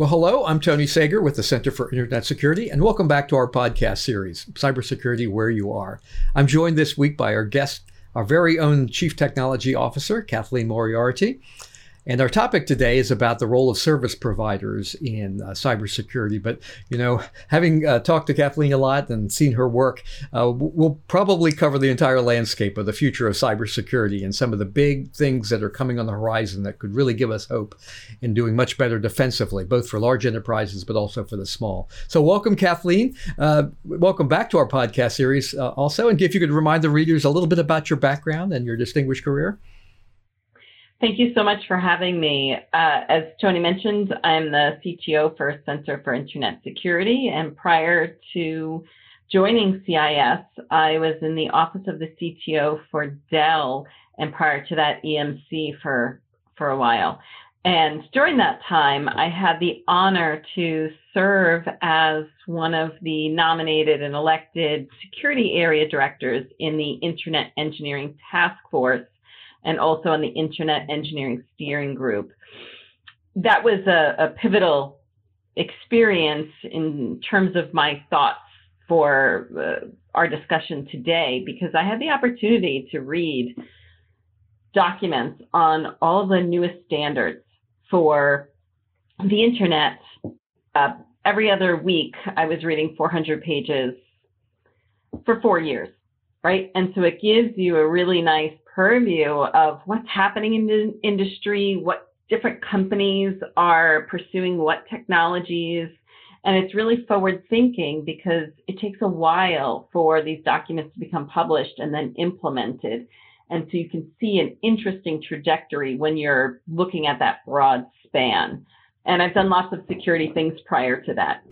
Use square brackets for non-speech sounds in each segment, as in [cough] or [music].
Well, hello, I'm Tony Sager with the Center for Internet Security, and welcome back to our podcast series, Cybersecurity Where You Are. I'm joined this week by our guest, our very own Chief Technology Officer, Kathleen Moriarty. And our topic today is about the role of service providers in uh, cybersecurity. But, you know, having uh, talked to Kathleen a lot and seen her work, uh, we'll probably cover the entire landscape of the future of cybersecurity and some of the big things that are coming on the horizon that could really give us hope in doing much better defensively, both for large enterprises but also for the small. So, welcome, Kathleen. Uh, welcome back to our podcast series uh, also. And if you could remind the readers a little bit about your background and your distinguished career. Thank you so much for having me. Uh, as Tony mentioned, I'm the CTO for Center for Internet Security, and prior to joining CIS, I was in the office of the CTO for Dell, and prior to that, EMC for for a while. And during that time, I had the honor to serve as one of the nominated and elected security area directors in the Internet Engineering Task Force and also on the Internet Engineering Steering Group. That was a, a pivotal experience in terms of my thoughts for uh, our discussion today because I had the opportunity to read documents on all the newest standards for the internet. Uh, every other week, I was reading 400 pages for four years, right? And so it gives you a really nice purview of what's happening in the industry, what different companies are pursuing what technologies. And it's really forward thinking because it takes a while for these documents to become published and then implemented. And so you can see an interesting trajectory when you're looking at that broad span. And I've done lots of security things prior to that.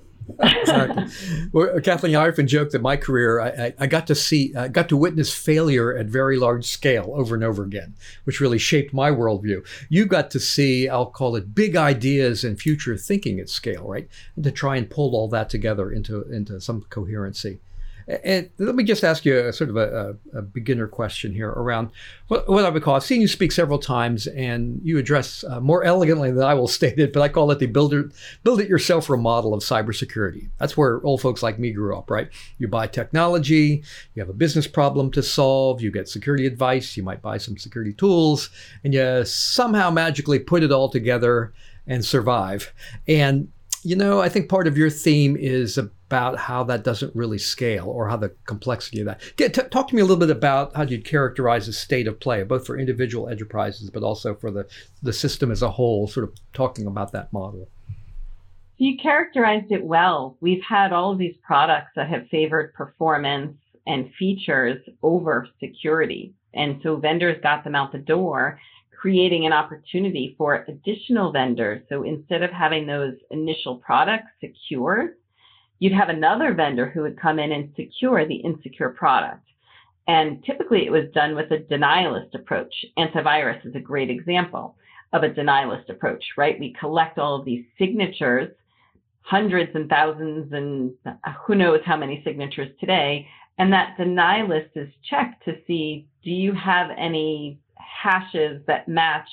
Well, uh, Kathleen, I often joke that my career, I, I, I, got to see, I got to witness failure at very large scale over and over again, which really shaped my worldview. You got to see, I'll call it big ideas and future thinking at scale, right? And to try and pull all that together into, into some coherency. And let me just ask you a sort of a, a beginner question here around what, what, I would call. I've seen you speak several times, and you address uh, more elegantly than I will [laughs] state it, but I call it the build it, build it yourself model of cybersecurity. That's where old folks like me grew up, right? You buy technology, you have a business problem to solve, you get security advice, you might buy some security tools, and you somehow magically put it all together and survive. And you know, I think part of your theme is about how that doesn't really scale or how the complexity of that. Get, t- talk to me a little bit about how you'd characterize the state of play, both for individual enterprises, but also for the, the system as a whole, sort of talking about that model. You characterized it well. We've had all of these products that have favored performance and features over security. And so vendors got them out the door creating an opportunity for additional vendors. So instead of having those initial products secured, you'd have another vendor who would come in and secure the insecure product. And typically it was done with a deny list approach. Antivirus is a great example of a deny list approach, right? We collect all of these signatures, hundreds and thousands and who knows how many signatures today. And that deny list is checked to see, do you have any hashes that match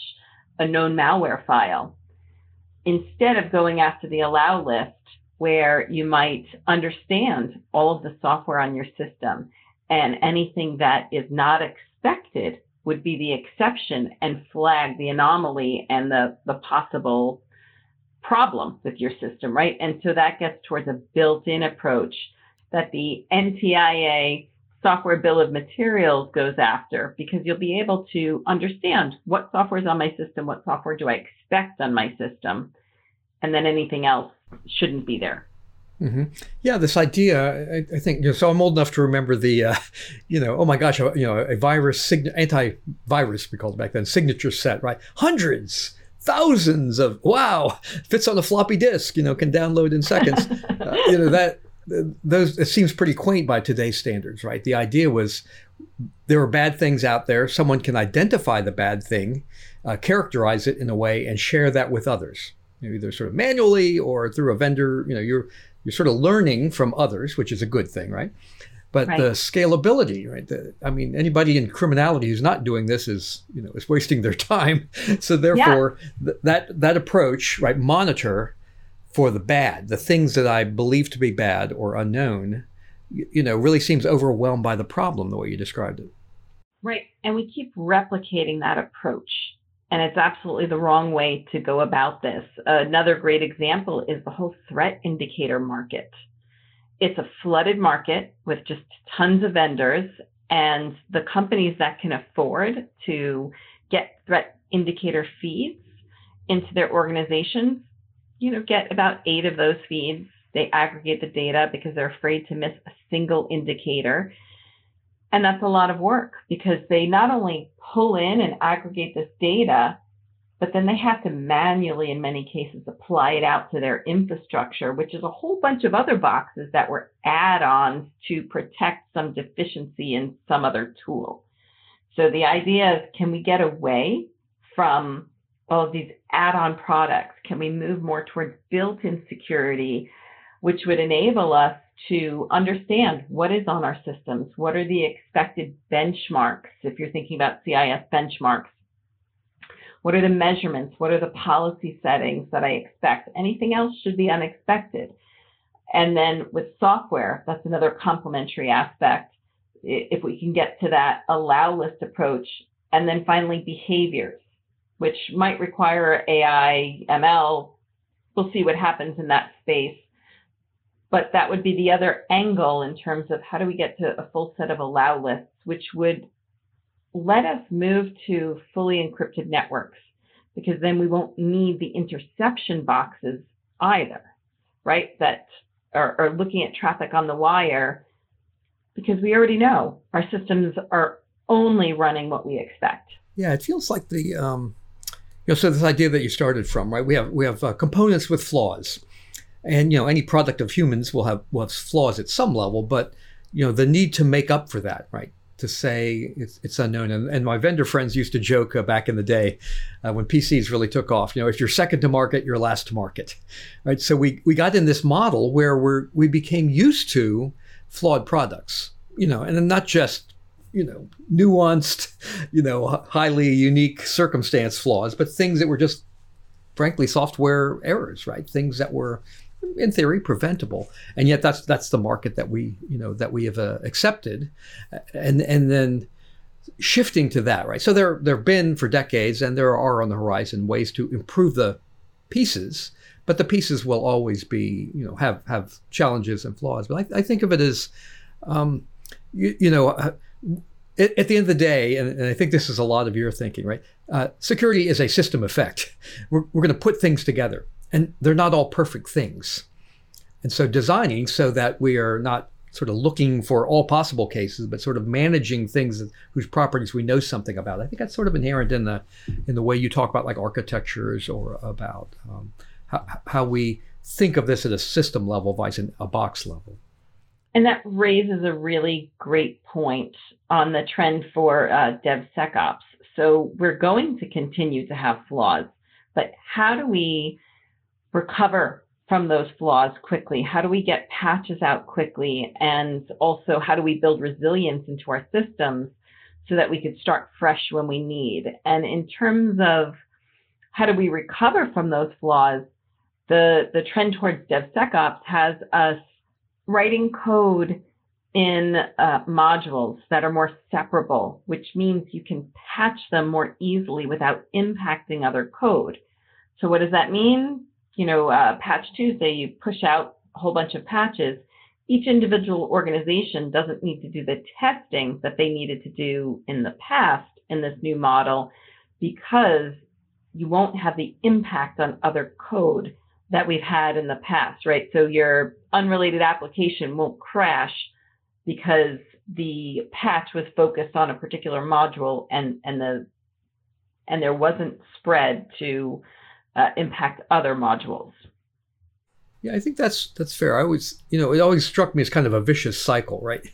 a known malware file instead of going after the allow list where you might understand all of the software on your system and anything that is not expected would be the exception and flag the anomaly and the, the possible problem with your system, right? And so that gets towards a built in approach that the NTIA software bill of materials goes after because you'll be able to understand what software is on my system, what software do I expect on my system, and then anything else shouldn't be there. Mm-hmm. Yeah, this idea, I, I, think, you know, so I'm old enough to remember the, uh, you know, oh my gosh, you know, a virus, sign- antivirus, we called it back then, signature set, right? Hundreds, thousands of wow fits on a floppy disk you know can download in seconds [laughs] uh, you know that those it seems pretty quaint by today's standards right the idea was there are bad things out there someone can identify the bad thing uh, characterize it in a way and share that with others you know, either sort of manually or through a vendor you know you're you're sort of learning from others which is a good thing right but right. the scalability, right? The, I mean, anybody in criminality who's not doing this is, you know, is wasting their [laughs] time. So therefore, yeah. th- that that approach, right? Monitor for the bad, the things that I believe to be bad or unknown, you, you know, really seems overwhelmed by the problem the way you described it. Right, and we keep replicating that approach, and it's absolutely the wrong way to go about this. Another great example is the whole threat indicator market. It's a flooded market with just tons of vendors and the companies that can afford to get threat indicator feeds into their organizations you know get about eight of those feeds. They aggregate the data because they're afraid to miss a single indicator and that's a lot of work because they not only pull in and aggregate this data but then they have to manually, in many cases, apply it out to their infrastructure, which is a whole bunch of other boxes that were add ons to protect some deficiency in some other tool. So the idea is can we get away from all of these add on products? Can we move more towards built in security, which would enable us to understand what is on our systems? What are the expected benchmarks? If you're thinking about CIS benchmarks, what are the measurements? What are the policy settings that I expect? Anything else should be unexpected. And then with software, that's another complementary aspect. If we can get to that allow list approach, and then finally behaviors, which might require AI, ML. We'll see what happens in that space. But that would be the other angle in terms of how do we get to a full set of allow lists, which would let us move to fully encrypted networks because then we won't need the interception boxes either, right? That are, are looking at traffic on the wire because we already know our systems are only running what we expect. Yeah, it feels like the um, you know so this idea that you started from right. We have we have uh, components with flaws, and you know any product of humans will have will have flaws at some level, but you know the need to make up for that right to say it's, it's unknown. And, and, my vendor friends used to joke uh, back in the day uh, when PCs really took off. You know, if you're second to market, you're last to market, right? So we we got in this model where we're we became used to flawed products. You know, and not just you know nuanced, you know, highly unique circumstance flaws, but things that were just frankly software errors, right? Things that were in theory preventable. And yet that's that's the market that we you know that we have uh, accepted. And and then shifting to that right? So there there have been for decades and there are on the horizon ways to improve the pieces but the pieces will always be you know have have challenges and flaws. But i, I think of it as um, you, you know uh, at, at, the end of the day and, and, i think this is a lot of your thinking right? Uh, security is a system effect. [laughs] We're, we're going to put things together and they're not all perfect things. And so designing so that we are not sort of looking for all possible cases, but sort of managing things whose properties we know something about. I think that's sort of inherent in the in the way you talk about like architectures or about um, how, how we think of this at a system level versus a box level. And that raises a really great point on the trend for uh, DevSecOps. So we're going to continue to have flaws, but how do we recover from those flaws quickly? How do we get patches out quickly? And also, how do we build resilience into our systems so that we could start fresh when we need? And in terms of how do we recover from those flaws, the, the trend towards DevSecOps has us writing code in uh, modules that are more separable, which means you can patch them more easily without impacting other code. So, what does that mean? You know, uh, Patch Tuesday, you push out a whole bunch of patches. Each individual organization doesn't need to do the testing that they needed to do in the past in this new model because you won't have the impact on other code that we've had in the past, right? So your unrelated application won't crash because the patch was focused on a particular module and, and the and there wasn't spread to uh, impact other modules. Yeah, I think that's that's fair. I always, you know, it always struck me as kind of a vicious cycle, right? [laughs]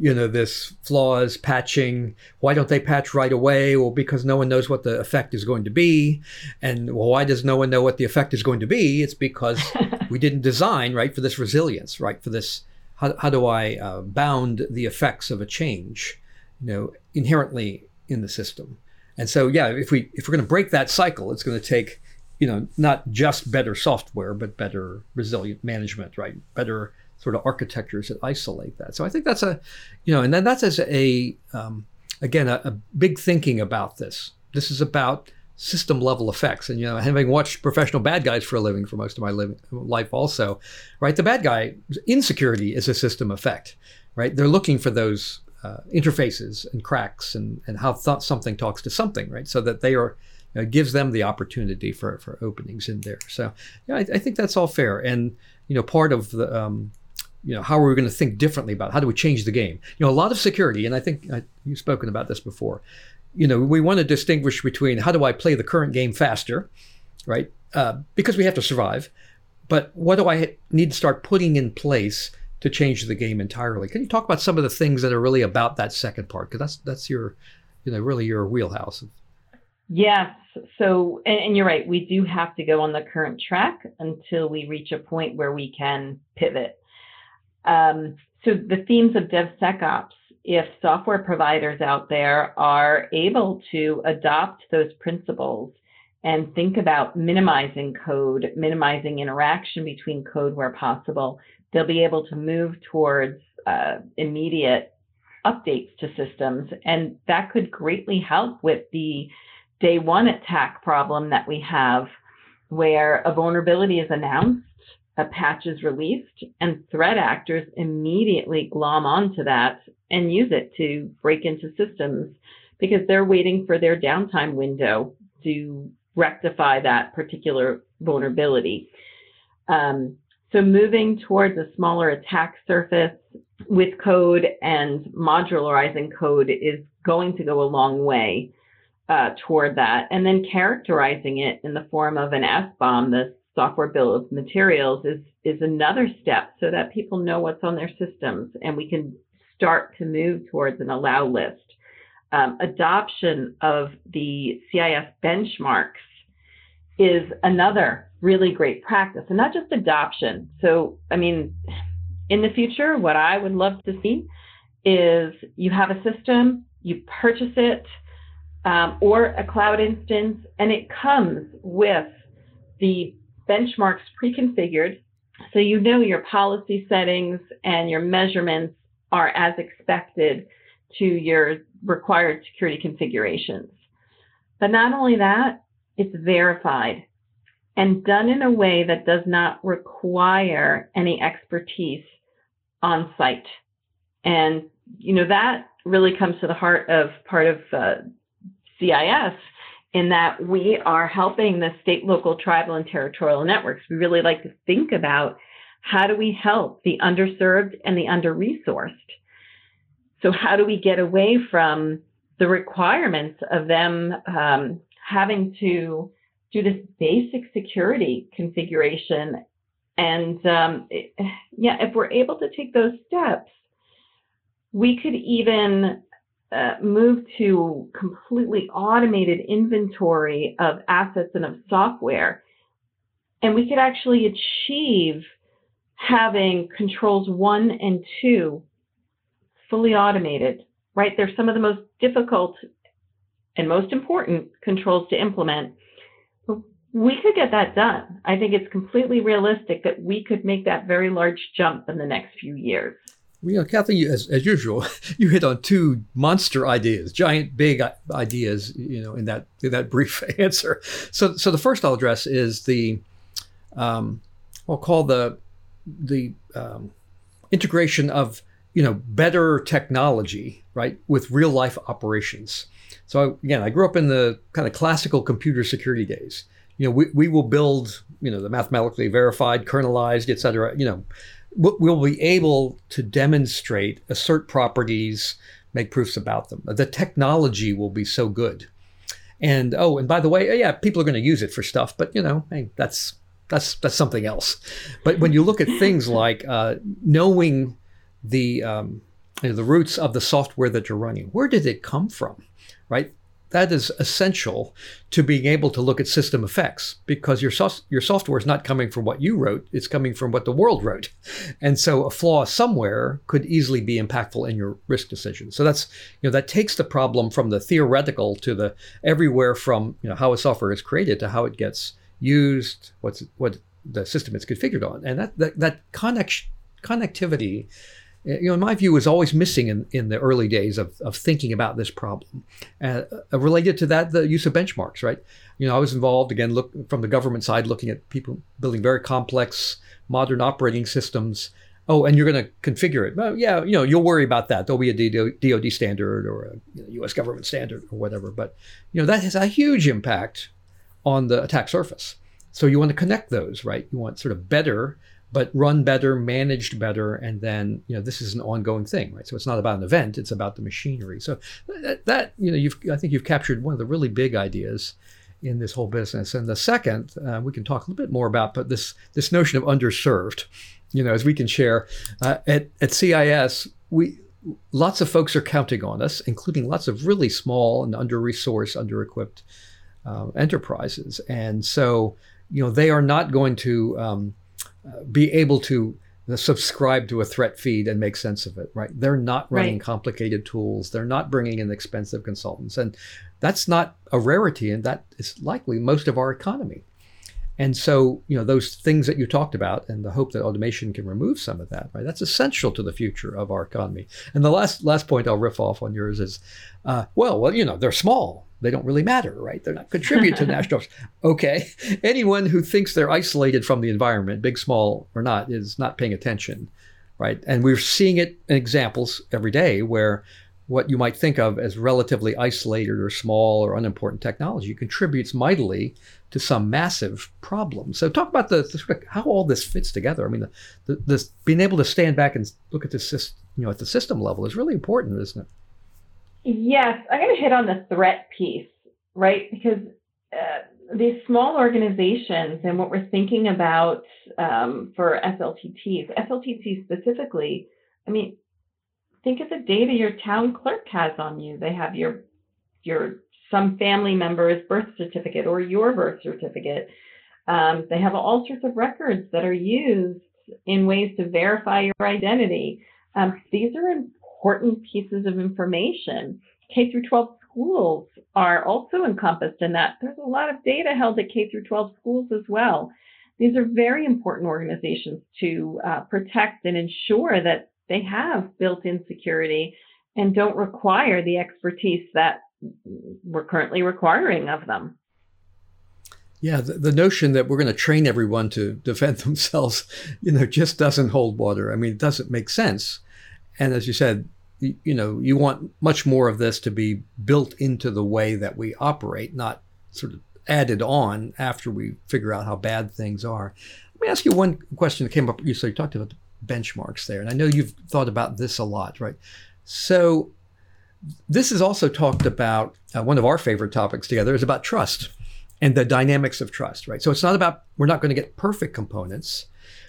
You know, this flaws, patching. Why don't they patch right away? Well, because no one knows what the effect is going to be, and well, why does no one know what the effect is going to be? It's because [laughs] we didn't design right for this resilience, right for this. How, how do I uh, bound the effects of a change, you know, inherently in the system? And so, yeah, if we if we're going to break that cycle, it's going to take you know, not just better software, but better resilient management, right? Better sort of architectures that isolate that. So I think that's a, you know, and then that's as a, um, again, a, a, big thinking about this. This is about system level effects. And, you know, having watched professional bad guys for a living for most of my living, life also, right? The bad guy, insecurity is a system effect, right? They're looking for those uh, interfaces and cracks and, and how th- something talks to something, right? So that they are, uh, gives them the opportunity for, for openings in there. So yeah, I, I think that's all fair. And you know, part of the um, you know how are we going to think differently about how do we change the game? You know, a lot of security, and I think I, you've spoken about this before. You know, we want to distinguish between how do I play the current game faster, right? Uh, because we have to survive. But what do I need to start putting in place to change the game entirely? Can you talk about some of the things that are really about that second part? Because that's that's your, you know, really your wheelhouse. Yes. So, and, and, you're right. We do have to go on the current track until we reach a point where we can pivot. Um, so, the themes of DevSecOps, if software providers out there are able to adopt those principles and think about minimizing code, minimizing interaction between code where possible, they'll be able to move towards uh, immediate updates to systems. And that could greatly help with the day one attack problem that we have where a vulnerability is announced, a patch is released, and threat actors immediately glom onto that and use it to break into systems because they're waiting for their downtime window to rectify that particular vulnerability. Um, so moving towards a smaller attack surface with code and modularizing code is going to go a long way uh, toward that, and then characterizing it in the form of an SBOM, the software bill of materials, is is another step so that people know what's on their systems, and we can start to move towards an allow list. Um, adoption of the CIS benchmarks is another really great practice, and not just adoption. So, I mean, in the future, what I would love to see is you have a system, you purchase it um, or a cloud instance, and it comes with the benchmarks pre-configured. So you know your policy settings and your measurements are as expected to your required security configurations. But not only that, it's verified and done in a way that does not require any expertise on site. And you know that really comes to the heart of part of uh, CIS in that we are helping the state, local, tribal, and territorial networks. We really like to think about how do we help the underserved and the under resourced. So, how do we get away from the requirements of them um, having to do this basic security configuration? And um, it, yeah, if we're able to take those steps, we could even uh, move to completely automated inventory of assets and of software. And we could actually achieve having controls one and two fully automated, right? They're some of the most difficult and most important controls to implement. We could get that done. I think it's completely realistic that we could make that very large jump in the next few years. Know, Kathleen, as, as usual, [laughs] you hit on two monster ideas, giant, big ideas. You know, in that in that [laughs] brief [laughs] answer. So, so the first I'll address is the, um, I'll call the the um, integration of you know better technology, right, with real life operations. So again, I grew up in the kind of classical computer security days. You know, we, we will build, you know, the mathematically verified, kernelized, et cetera, you know, we'll be able to demonstrate, assert properties, make proofs about them. The technology will be so good. And oh, and by the way, yeah, people are going to use it for stuff, but you know, hey, that's that's that's something else. But when you look at things [laughs] like uh, knowing the um, you know, the roots of the software that you're running, where did it come from, right? That is essential to being able to look at system effects because your so- your software is not coming from what you wrote it's coming from what the world wrote. And so a flaw somewhere could easily be impactful in your risk decision. So that's you know that takes the problem from the theoretical to the everywhere from you know how a software is created to how it gets used what's what the system is configured on. And that that, that connect, connectivity you know, in my view, was always missing in, in the early days of, of thinking about this problem. Uh, uh, related to that, the use of benchmarks, right? You know, I was involved again, look from the government side, looking at people building very complex modern operating systems. Oh, and you're going to configure it. Well, yeah, you know, you'll worry about that. There'll be a DoD standard or a you know, U.S. government standard or whatever. But you know, that has a huge impact on the attack surface. So you want to connect those, right? You want sort of better but run better, managed better, and then you know this is an ongoing thing, right? So it's not about an event; it's about the machinery. So that, that you know, you've I think you've captured one of the really big ideas in this whole business. And the second, uh, we can talk a little bit more about, but this this notion of underserved, you know, as we can share uh, at at CIS, we lots of folks are counting on us, including lots of really small and under resourced, under equipped uh, enterprises, and so you know they are not going to um, be able to subscribe to a threat feed and make sense of it, right? They're not running right. complicated tools. They're not bringing in expensive consultants. And that's not a rarity. And that is likely most of our economy. And so, you know, those things that you talked about and the hope that automation can remove some of that, right? That's essential to the future of our economy. And the last last point I'll riff off on yours is, uh, well, well, you know, they're small they don't really matter, right? They're not [laughs] contribute to national. [laughs] Okay, anyone who thinks they're isolated from the environment, big, small, or not, is not paying attention, right? And we're seeing it in examples every day where what you might think of as relatively isolated or small or unimportant technology contributes mightily to some massive problem. So talk about the, the how all this fits together. I mean, the, the, this being able to stand back and look at this, you know, at the system level is really important, isn't it? Yes, I'm going to hit on the threat piece, right? Because uh, these small organizations and what we're thinking about um, for SLTTs, SLTT specifically, I mean, think of the data your town clerk has on you. They have your your some family member's birth certificate or your birth certificate. Um, they have all sorts of records that are used in ways to verify your identity. Um, these are important pieces of information. K through 12 schools are also encompassed in that. There's a lot of data held at K through 12 schools as well. These are very important organizations to uh, protect and ensure that they have built-in security and don't require the expertise that we're currently requiring of them. Yeah, the, the, notion that we're going to train everyone to defend [laughs] themselves, you know, just doesn't hold water. I mean, it doesn't make sense. And as you said, you, you know, you want much more of this to be built into the way that we operate, not sort of added on after we figure out how bad things are. Let me ask you one question that came up. You so you talked about benchmarks there, and I know you've thought about this a lot, right? So this is also talked about. Uh, one of our favorite topics together is about trust and the dynamics of trust, right? So it's not about we're not going to get perfect components,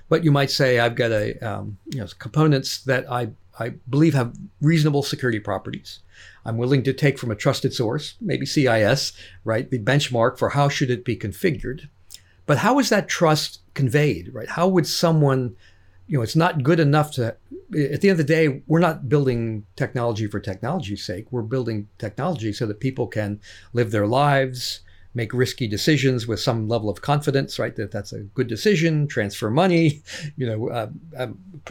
but you might say I've got a um, you know components that I I believe have reasonable security properties. I'm willing to take from a trusted source, maybe CIS, right, the benchmark for how should it be configured. But how is that trust conveyed, right? How would someone, you know, it's not good enough to, at the end of the day, we're not building technology for technology's sake. We're building technology so that people can live their lives, make risky decisions with some level of confidence, right? That that's a good decision, transfer money, [laughs] you know, uh, uh,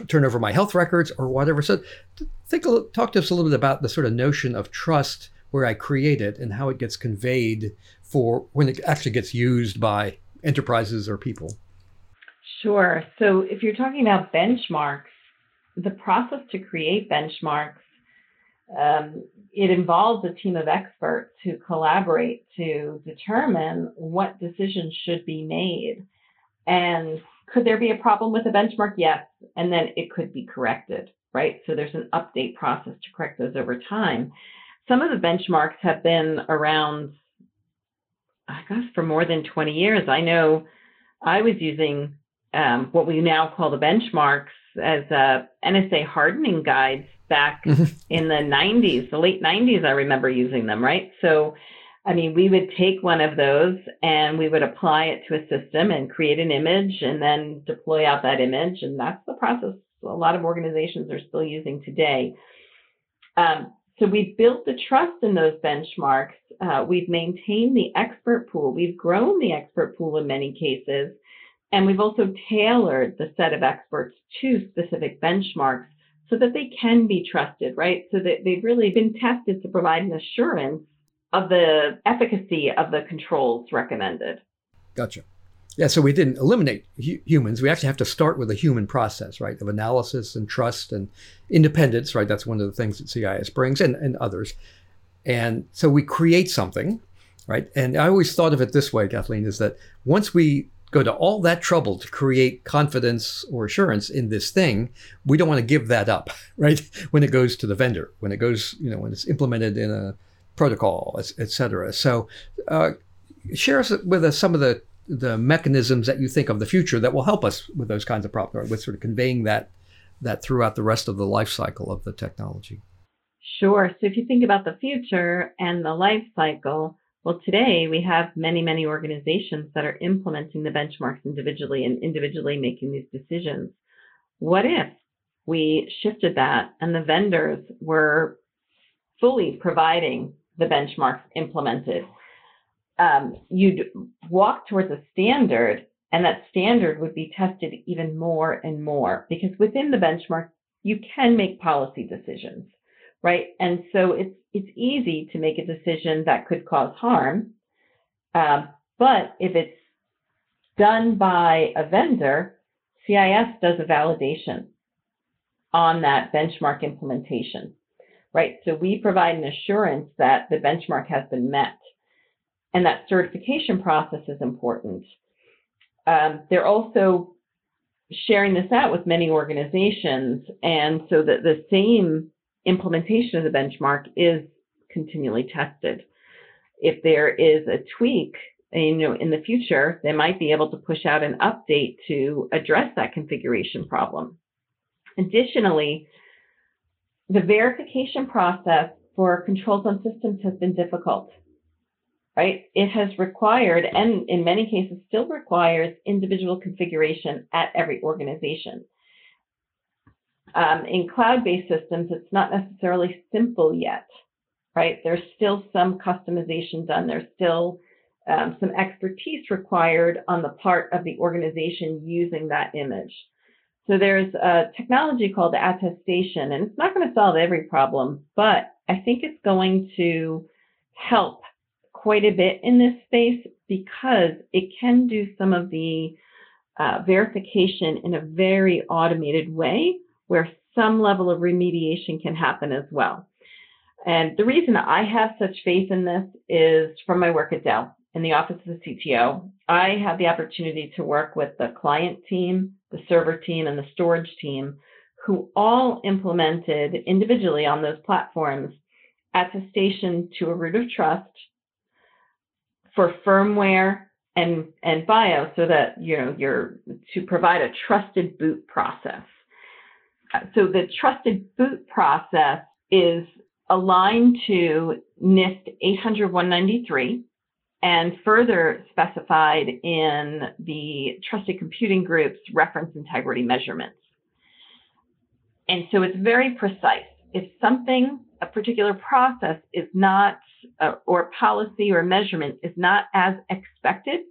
turn over my health records or whatever. So think, talk to us a little bit about the sort of notion of trust where I create it and how it gets conveyed for when it actually gets used by enterprises or people. Sure. So if you're talking about benchmarks, the process to create benchmarks um, it involves a team of experts who collaborate to determine what decisions should be made. And could there be a problem with a benchmark? Yes. And then it could be corrected, right? So there's an update process to correct those over time. Some of the benchmarks have been around I guess, for more than 20 years. I know I was using um, what we now call the benchmarks as NSA hardening guides back mm-hmm. in the 90s, the late 90s. I remember using them, right? So, I mean, we would take one of those and we would apply it to a system and create an image and then deploy out that image. And that's the process a lot of organizations are still using today. Um, so we've built the trust in those benchmarks. Uh, we've maintained the expert pool. We've grown the expert pool in many cases. And we've also tailored the set of experts to specific benchmarks so that they can be trusted, right? So that they've really been tested to provide an assurance of the efficacy of the controls recommended. Gotcha. Yeah, so we didn't eliminate hu- humans. We actually have to start with a human process, right, of analysis and trust and independence, right? That's one of the things that CIS brings and, and others. And so we create something, right? And I always thought of it this way, Kathleen, is that once we go to all that trouble to create confidence or assurance in this thing, we don't want to give that up, [laughs] right? When it goes to the vendor, when it goes, you know, when it's implemented in a protocol, et cetera. So, uh, share us with us some of the the mechanisms that you think of the future that will help us with those kinds of problems, with sort of conveying that that throughout the rest of the life cycle of the technology. Sure. So if you think about the future and the life cycle, well, today we have many, many organizations that are implementing the benchmarks individually and individually making these decisions. What if we shifted that and the vendors were fully providing the benchmarks implemented? Um, you'd walk towards a standard, and that standard would be tested even more and more because within the benchmark, you can make policy decisions right? And so it's it's easy to make a decision that could cause harm, um, but if it's done by a vendor, CIS does a validation on that benchmark implementation, right? So we provide an assurance that the benchmark has been met, and that certification process is important. Um, they're also sharing this out with many organizations, and so that the same implementation of the benchmark is continually tested. If there is a tweak, you know, in the future, they might be able to push out an update to address that configuration problem. Additionally, the verification process for controls on systems has been difficult, right? It has required, and in many cases still requires, individual configuration at every organization. Um, in cloud-based systems, it's not necessarily simple yet, right? There's still some customization done. There's still um, some expertise required on the part of the organization using that image. So there's a technology called attestation, and it's not going to solve every problem, but I think it's going to help quite a bit in this space because it can do some of the uh, verification in a very automated way where some level of remediation can happen as well. And the reason I have such faith in this is from my work at Dell in the office of the CTO. I had the opportunity to work with the client team, the server team, and the storage team, who all implemented individually on those platforms attestation to a root of trust for firmware and, and BIOS so that you know you're to provide a trusted boot process so the trusted boot process is aligned to NIST 800-193 and further specified in the Trusted Computing Group's reference integrity measurements. And so it's very precise. If something, a particular process is not, uh, or policy or measurement is not as expected,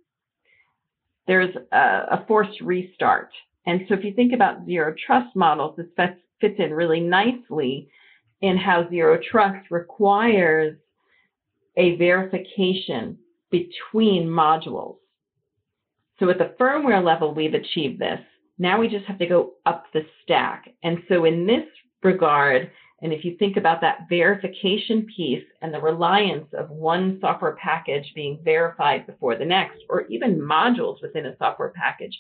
there's a, a forced restart. And so if you think about zero trust models, this fits in really nicely in how zero trust requires a verification between modules. So at the firmware level, we've achieved this. Now we just have to go up the stack. And so in this regard, and if you think about that verification piece and the reliance of one software package being verified before the next, or even modules within a software package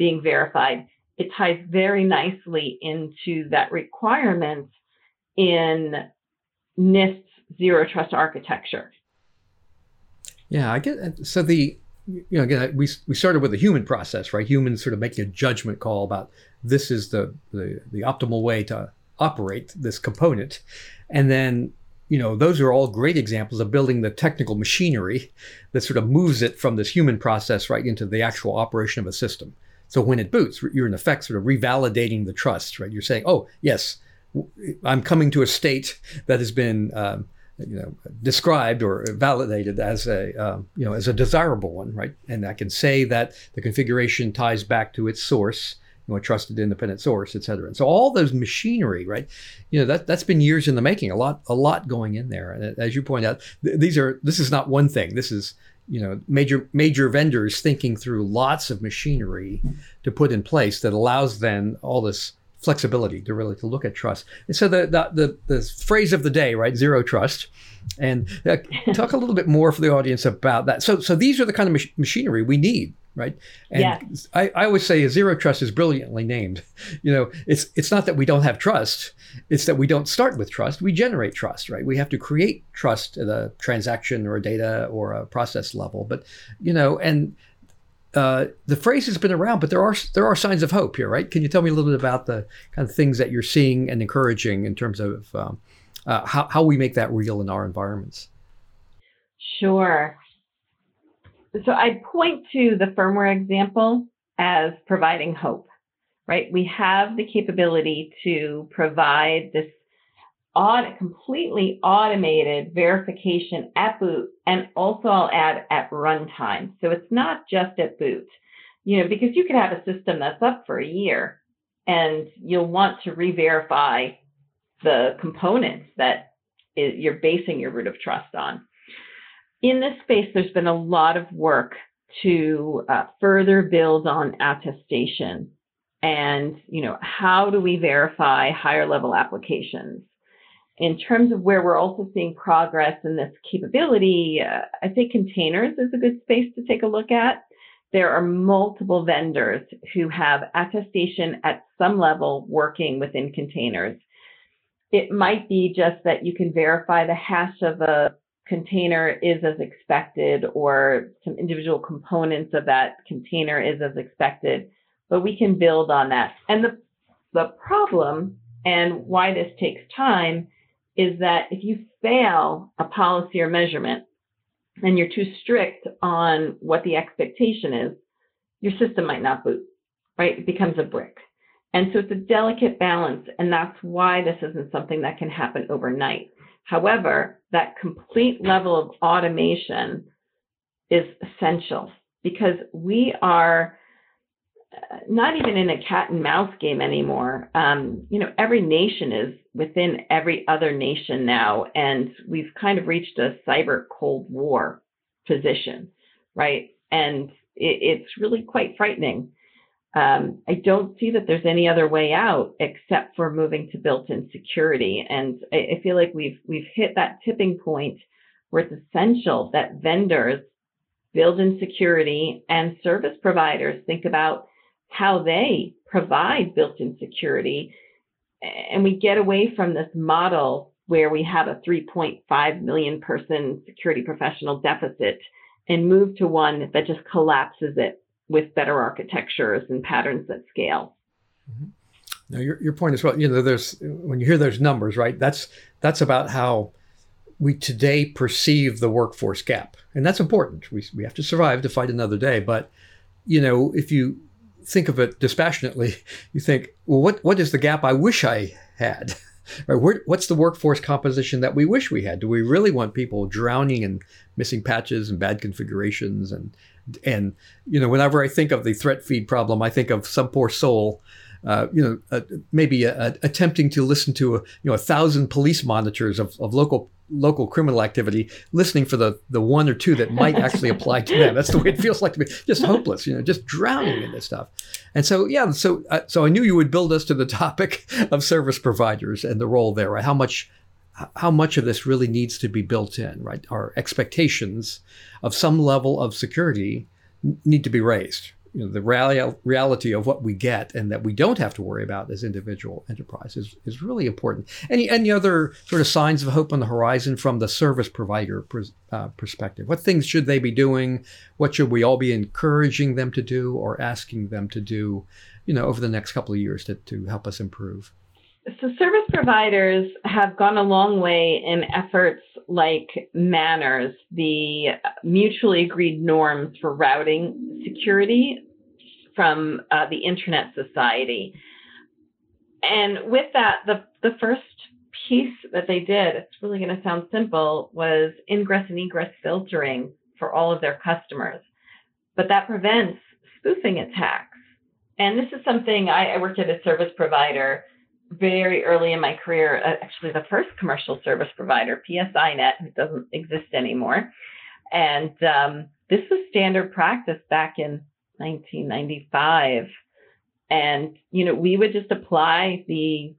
being verified, it ties very nicely into that requirement in NIST's zero trust architecture. Yeah, I get so the you know again we we started with the human process, right? Humans sort of making a judgment call about this is the the, the optimal way to operate this component, and then you know those are all great examples of building the technical machinery that sort of moves it from this human process right into the actual operation of a system. So when it boots, you're in effect sort of revalidating the trust, right? You're saying, oh yes, I'm coming to a state that has been um, you know described or validated as a um, you know as a desirable one, right? And I can say that the configuration ties back to its source, you know, a trusted independent source, et cetera. And so all those machinery, right? You know that that's been years in the making. A lot a lot going in there. And as you point out, th- these are this is not one thing. This is you know major major vendors thinking through lots of machinery to put in place that allows then all this flexibility to really to look at trust. And so the the the, the phrase of the day, right? Zero trust. And uh, talk a little bit more for the audience about that. So so these are the kind of mach- machinery we need, right? And yes. I, I always say zero trust is brilliantly named. [laughs] You know, it's it's not that we don't have trust, it's that we don't start with trust. We generate trust, right? We have to create trust at a transaction or a data or a process level. But you know, and uh, the phrase has been around, but there are there are signs of hope here, right? Can you tell me a little bit about the kind of things that you're seeing and encouraging in terms of um, uh, how how we make that real in our environments? Sure. So I point to the firmware example as providing hope, right? We have the capability to provide this completely automated verification at boot, and also I'll add at runtime. So it's not just at boot, you know, because you could have a system that's up for a year and you'll want to re-verify the components that you're basing your root of trust on. In this space, there's been a lot of work to uh, further build on attestation and you know how do we verify higher level applications in terms of where we're also seeing progress in this capability, uh, I think containers is a good space to take a look at. There are multiple vendors who have attestation at some level working within containers. It might be just that you can verify the hash of a container is as expected or some individual components of that container is as expected, but we can build on that. And the, the problem and why this takes time is that if you fail a policy or measurement and you're too strict on what the expectation is, your system might not boot, right? It becomes a brick. And so it's a delicate balance, and that's why this isn't something that can happen overnight. However, that complete level of automation is essential because we are not even in a cat and mouse game anymore. Um, you know, every nation is within every other nation now, and we've kind of reached a cyber cold war position, right? And it, it's really quite frightening. Um, I don't see that there's any other way out except for moving to built-in security, and I, I feel like we've we've hit that tipping point where it's essential that vendors build in security and service providers think about how they provide built-in security. And we get away from this model where we have a 3.5 million person security professional deficit and move to one that just collapses it with better architectures and patterns that scale. Mm-hmm. Now your, your point is well, you know, there's when you hear those numbers, right? That's that's about how we today perceive the workforce gap. And that's important. We, we have to survive to fight another day. But, you know, if you think of it dispassionately, [laughs] you think, well, what, what is the gap I wish I had? [laughs] Where, what's the workforce composition that we wish we had? Do we really want people drowning in missing patches and bad configurations? And, and you know, whenever I think of the threat feed problem, I think of some poor soul uh, you know, uh, maybe uh, attempting to listen to a, you know a thousand police monitors of, of local local criminal activity, listening for the the one or two that might actually apply to them. That's the way it feels like to me. Just hopeless, you know, just drowning in this stuff. And so, yeah, so uh, so I knew you would build us to the [laughs] topic of service providers and the role there. Right? How much how much of this really needs to be built in? Right? Our expectations of some level of security need to be raised you know, the real, reality of what we get and that we don't have to worry about as individual enterprises is really important. Any any other sort of signs of hope on the horizon from the service provider uh, perspective? What things should they be doing? What should we all be encouraging them to do or asking them to do, you know, over the next couple of years to, to help us improve? So, service providers have gone a long way in efforts like MANRS, the mutually agreed norms for routing security from uh, the Internet Society. And with that, the, the first piece that they did, it's really going to sound simple, was ingress and egress filtering for all of their customers. But that prevents spoofing attacks. And this is something I, I worked at a service provider very early in my career, uh, actually the first commercial service provider, PSINet, who doesn't exist anymore. And um, this was standard practice back in 1995. And, you know, we would just apply the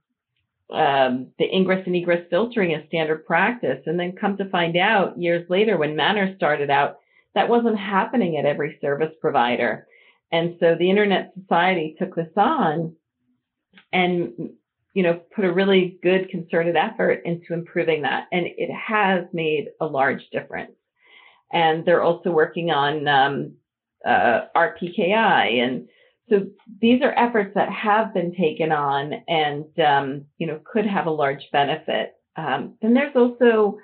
um, the ingress and egress filtering as standard practice. And then come to find out years later when Manner started out, that wasn't happening at every service provider. And so the Internet Society took this on and you know, put a really good concerted effort into improving that. And it has made a large difference. And they're also working on um, uh, RPKI. And so these are efforts that have been taken on and, um, you know, could have a large benefit. Um, and there's also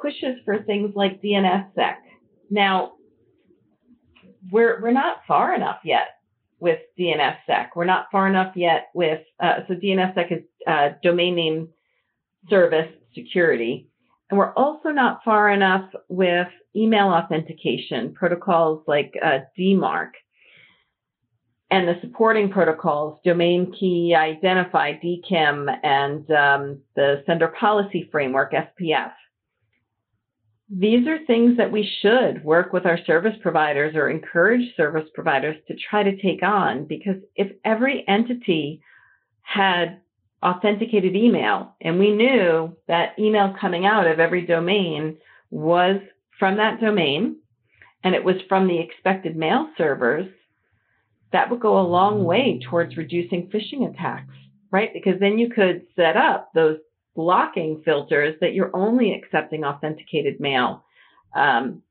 pushes for things like DNSSEC. Now, we're, we're not far enough yet with DNSSEC. We're not far enough yet with, uh, so DNSSEC is uh, domain name service security. And we're also not far enough with email authentication protocols like uh, DMARC and the supporting protocols, domain key identify, DKIM, and um, the sender policy framework, SPF these are things that we should work with our service providers or encourage service providers to try to take on because if every entity had authenticated email and we knew that email coming out of every domain was from that domain and it was from the expected mail servers, that would go a long way towards reducing phishing attacks, right? Because then you could set up those blocking filters that you're only accepting authenticated mail. Um,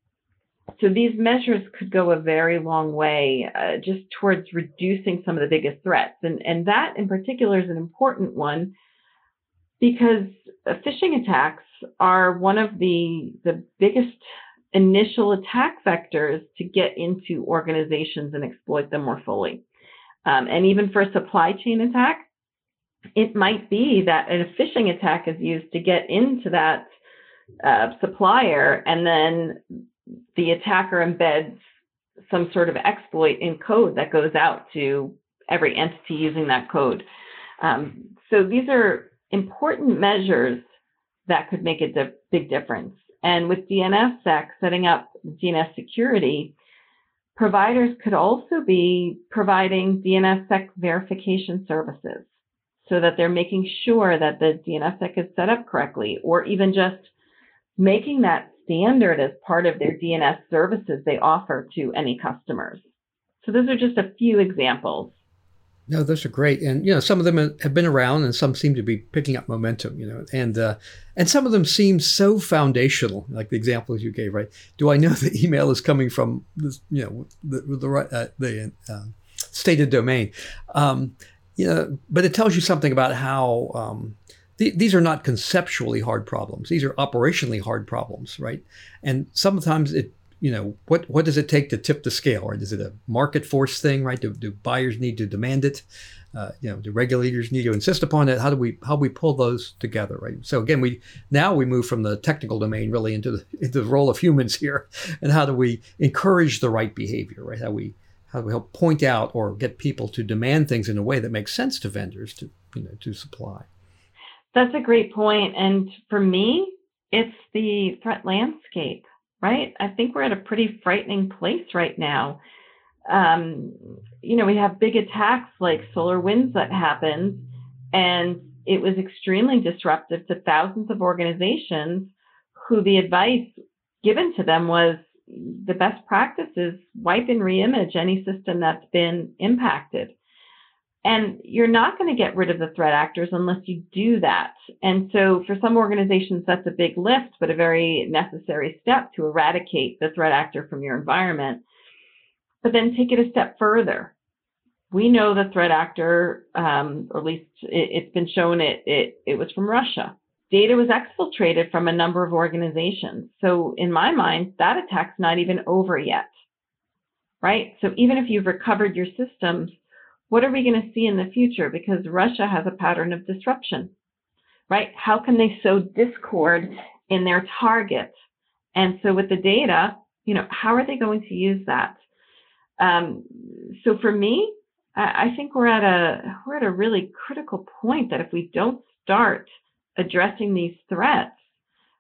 so these measures could go a very long way uh, just towards reducing some of the biggest threats. And, and that in particular is an important one because phishing attacks are one of the, the biggest initial attack vectors to get into organizations and exploit them more fully. Um, and even for supply chain attack, it might be that a phishing attack is used to get into that uh, supplier, and then the attacker embeds some sort of exploit in code that goes out to every entity using that code. Um, so these are important measures that could make a di- big difference. And with DNSSEC setting up DNS security, providers could also be providing DNSSEC verification services so that they're making sure that the DNSSEC is set up correctly, or even just making that standard as part of their DNS services they offer to any customers. So those are just a few examples. No, those are great, and you know some of them have been around, and some seem to be picking up momentum. You know, and uh, and some of them seem so foundational, like the examples you gave. Right? Do I know [laughs] the email is coming from this? You know, the the, uh, the uh, stated domain. Um, know, but it tells you something about how um, th- these are not conceptually hard problems. These are operationally hard problems, right? And sometimes it, you know, what what does it take to tip the scale? Right? Is it a market force thing? Right? Do, do buyers need to demand it? Uh, you know, do regulators need to insist upon it? How do we how do we pull those together? Right. So again, we now we move from the technical domain really into the [laughs] into the role of humans here, and how do we encourage the right behavior? Right. How we how do we help point out or get people to demand things in a way that makes sense to vendors to you know to supply? That's a great point. And for me it's the threat landscape right? I think we're at a pretty frightening place right now. Um, you know we have big attacks like SolarWinds that happened and it was extremely disruptive to thousands of organizations who the advice given to them was the best practice is wipe and reimage any system that's been impacted. And you're not going to get rid of the threat actors unless you do that. And so for some organizations, that's a big lift, but a very necessary step to eradicate the threat actor from your environment. But then take it a step further. We know the threat actor, um, or at least it, has been shown it, it, it was from Russia. Data was exfiltrated from a number of organizations. So in my mind, that attack's not even over yet. Right? So even if you've recovered your systems, what are we going to see in the future? Because Russia has a pattern of disruption, right? How can they sow discord in their target? And so with the data, you know, how are they going to use that? Um, so for me, I, I think we're at a we're at a really critical point that if we don't start addressing these threats,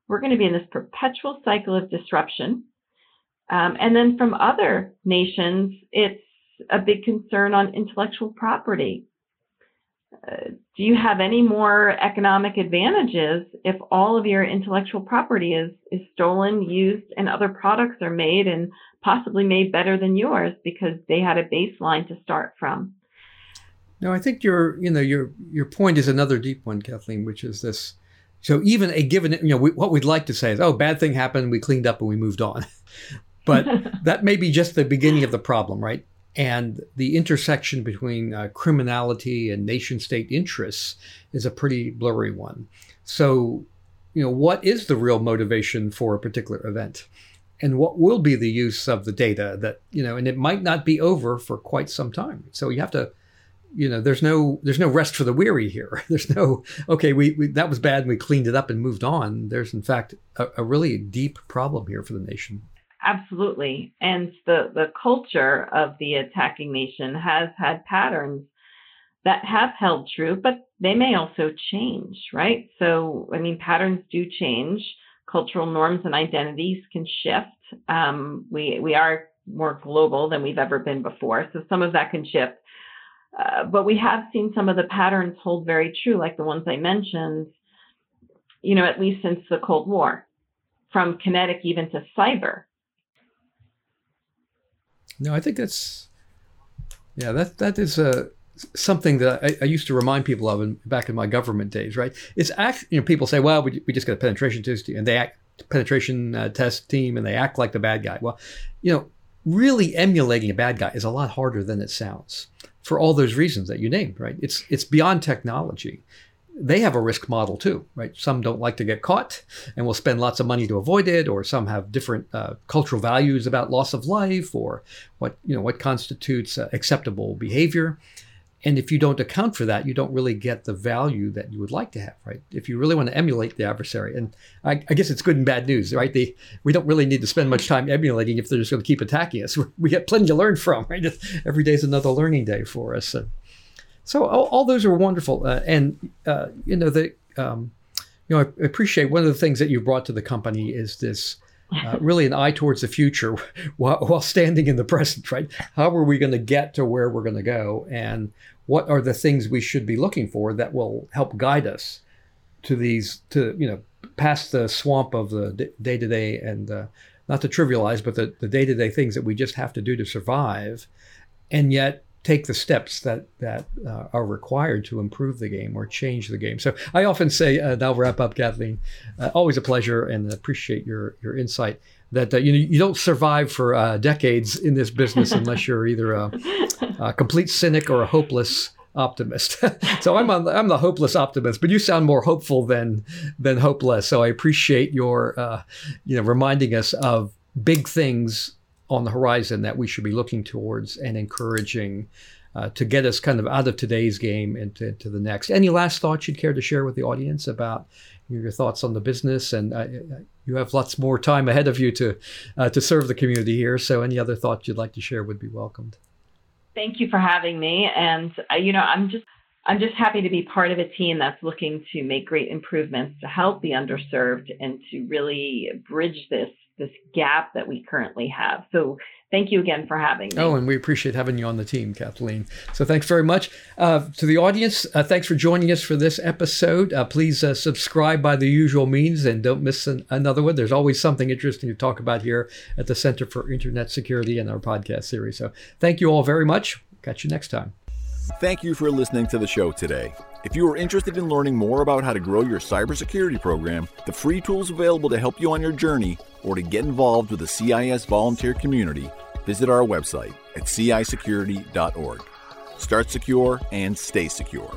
we're going to be in this perpetual cycle of disruption. Um, and then from other nations, it's a big concern on intellectual property. Uh, do you have any more economic advantages if all of your intellectual property is, is stolen, used, and other products are made and possibly made better than yours because they had a baseline to start from? No, I think your you know your your point is another deep one, Kathleen, which is this. So even a given you know we, what we'd like to say is, oh, bad thing happened, we cleaned up and we moved on, [laughs] but [laughs] that may be just the beginning of the problem, right? And the intersection between uh, criminality and nation state interests is a pretty blurry one. So, you know, what is the real motivation for a particular event? And what will be the use of the data that, you know, and it might not be over for quite some time. So you have to, you know, there's no there's no rest for the weary here. [laughs] There's no okay, we, we that was bad and we cleaned it up and moved on. There's in fact a, a really deep problem here for the nation. Absolutely. And the, the culture of the attacking nation has had patterns that have held true, but they may also change, right? So, I mean, patterns do change. Cultural norms and identities can shift. Um, we, we are more global than we've ever been before. So some of that can shift. Uh, but we have seen some of the patterns hold very true, like the ones I mentioned, you know, at least since the Cold War, from kinetic even to cyber. No, I think that's yeah that that is a uh, something that I, I, used to remind people of in, back in my government days. Right? It's act. You know, people say, "Well, we, we just got a penetration test," and they act penetration uh, test team, and they act like the bad guy. Well, you know, really emulating a bad guy is a lot harder than it sounds for all those reasons that you named. Right? It's it's beyond technology they have a risk model too, right? Some don't like to get caught and will spend lots of money to avoid it, or some have different uh, cultural values about loss of life or what you know what constitutes uh, acceptable behavior. And if you don't account for that, you don't really get the value that you would like to have, right? If you really want to emulate the adversary, and I, I guess it's good and bad news, right? The, we don't really need to spend much time emulating if they're just going to keep attacking us. [laughs] We get plenty to learn from, right? Every day is another learning day for us. So all, all those are wonderful, uh, and uh, you know the um, you know I appreciate one of the things that you brought to the company is this. Uh, really, an eye towards the future [laughs] while, while standing in the present, right? How are we going to get to where we're going to go? And what are the things we should be looking for that will help guide us to these, to, you know, past the swamp of the day to day and uh, not to trivialize, but the day to day things that we just have to do to survive. And yet, take the steps that that uh, are required to improve the game or change the game. So I often say, uh, I'll wrap up, Kathleen. Uh, always a pleasure, and appreciate your your insight. That uh, you know you don't survive for uh, decades in this business [laughs] unless you're either a, a complete cynic or a hopeless optimist. [laughs] so I'm on, I'm the hopeless optimist, but you sound more hopeful than than hopeless. So I appreciate your uh, you know reminding us of big things on the horizon that we should be looking towards and encouraging uh, to get us kind of out of today's game into, into the next. Any last thoughts you'd care to share with the audience about your thoughts on the business? And uh, you have lots more time ahead of you to uh, to serve the community here. So any other thoughts you'd like to share would be welcomed. Thank you for having me. And uh, you know, I'm just I'm just happy to be part of a team that's looking to make great improvements to help the underserved and to really bridge this this gap that we currently have. So thank you again for having me. Oh, and we appreciate having you on the team, Kathleen. So thanks very much. Uh, to the audience, uh, thanks for joining us for this episode. Uh, please uh, subscribe by the usual means and don't miss an, another one. There's always something interesting to talk about here at the Center for Internet Security in our podcast series. So thank you all very much. Catch you next time. Thank you for listening to the show today. If you are interested in learning more about how to grow your cybersecurity program, the free tools available to help you on your journey, or to get involved with the CIS volunteer community, visit our website at cisecurity.org. Start secure and stay secure.